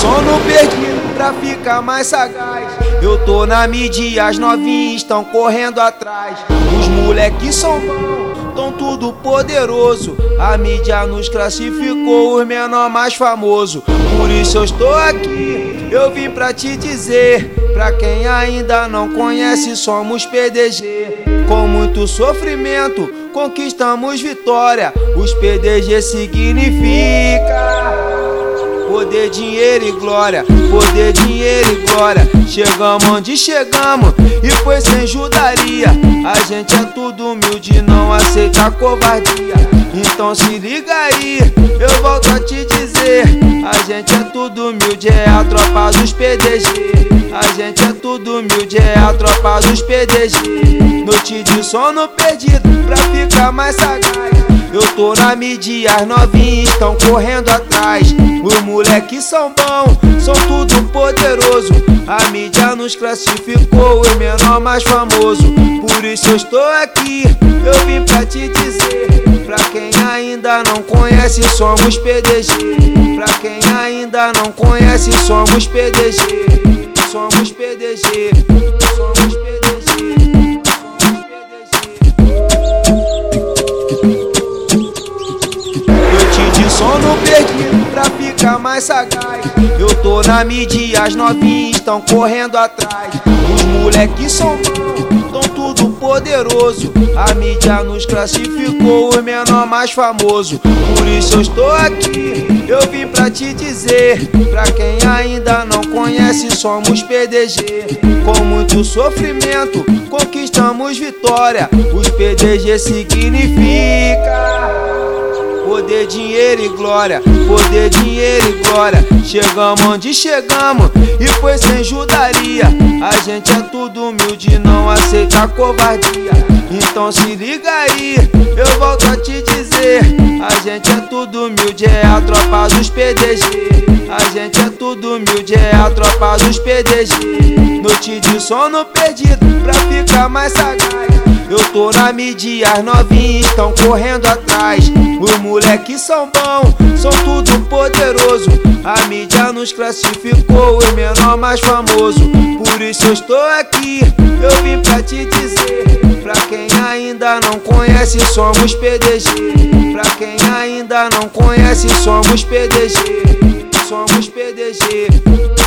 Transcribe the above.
sono perdido pra ficar mais sagaz. Eu tô na mídia, as novinhas estão correndo atrás. Os moleques são bons, tão tudo poderoso. A mídia nos classificou os menor mais famoso. Por isso eu estou aqui, eu vim pra te dizer. Pra quem ainda não conhece, somos PDG. Com muito sofrimento, conquistamos vitória. Os PDG significa Poder, dinheiro e glória, poder, dinheiro e glória. Chegamos onde chegamos e foi sem judaria. A gente é tudo humilde, não aceita covardia. Então se liga aí, eu volto a te dizer. A gente é tudo humilde, é a tropa dos PDG. A gente é tudo humilde, é a tropa dos PDG. Noite de sono perdido pra ficar mais sagaz. Eu tô na mídia, as novinhas estão correndo atrás. Os moleques são bons, são tudo poderoso. A mídia nos classificou, o menor mais famoso. Por isso eu estou aqui, eu vim pra te dizer. Pra quem ainda não conhece, somos PDG. Pra quem ainda não conhece, somos PDG. Somos PDG. Somos PDG. Sono perdido pra ficar mais sagaz. Eu tô na mídia, as novinhas estão correndo atrás. Os moleques são tão tudo poderoso. A mídia nos classificou o menor mais famoso. Por isso eu estou aqui, eu vim pra te dizer. Pra quem ainda não conhece, somos PDG. Com muito sofrimento, conquistamos vitória. Os PDG significa Poder, dinheiro e glória, poder, dinheiro e glória. Chegamos onde chegamos e foi sem judaria. A gente é tudo humilde, não aceita covardia. Então se liga aí, eu volto a te dizer. A gente é tudo humilde, é a tropa dos PDG. A gente é tudo humilde, é a tropa dos PDG. Noite de sono perdido pra ficar mais sagaz. Eu tô na mídia, as novinhas estão correndo atrás. Os moleques são bons, são tudo poderoso. A mídia nos classificou, o menor mais famoso. Por isso eu estou aqui, eu vim pra te dizer. Pra quem ainda não conhece, somos PDG. Pra quem ainda não conhece, somos PDG. Somos PDG.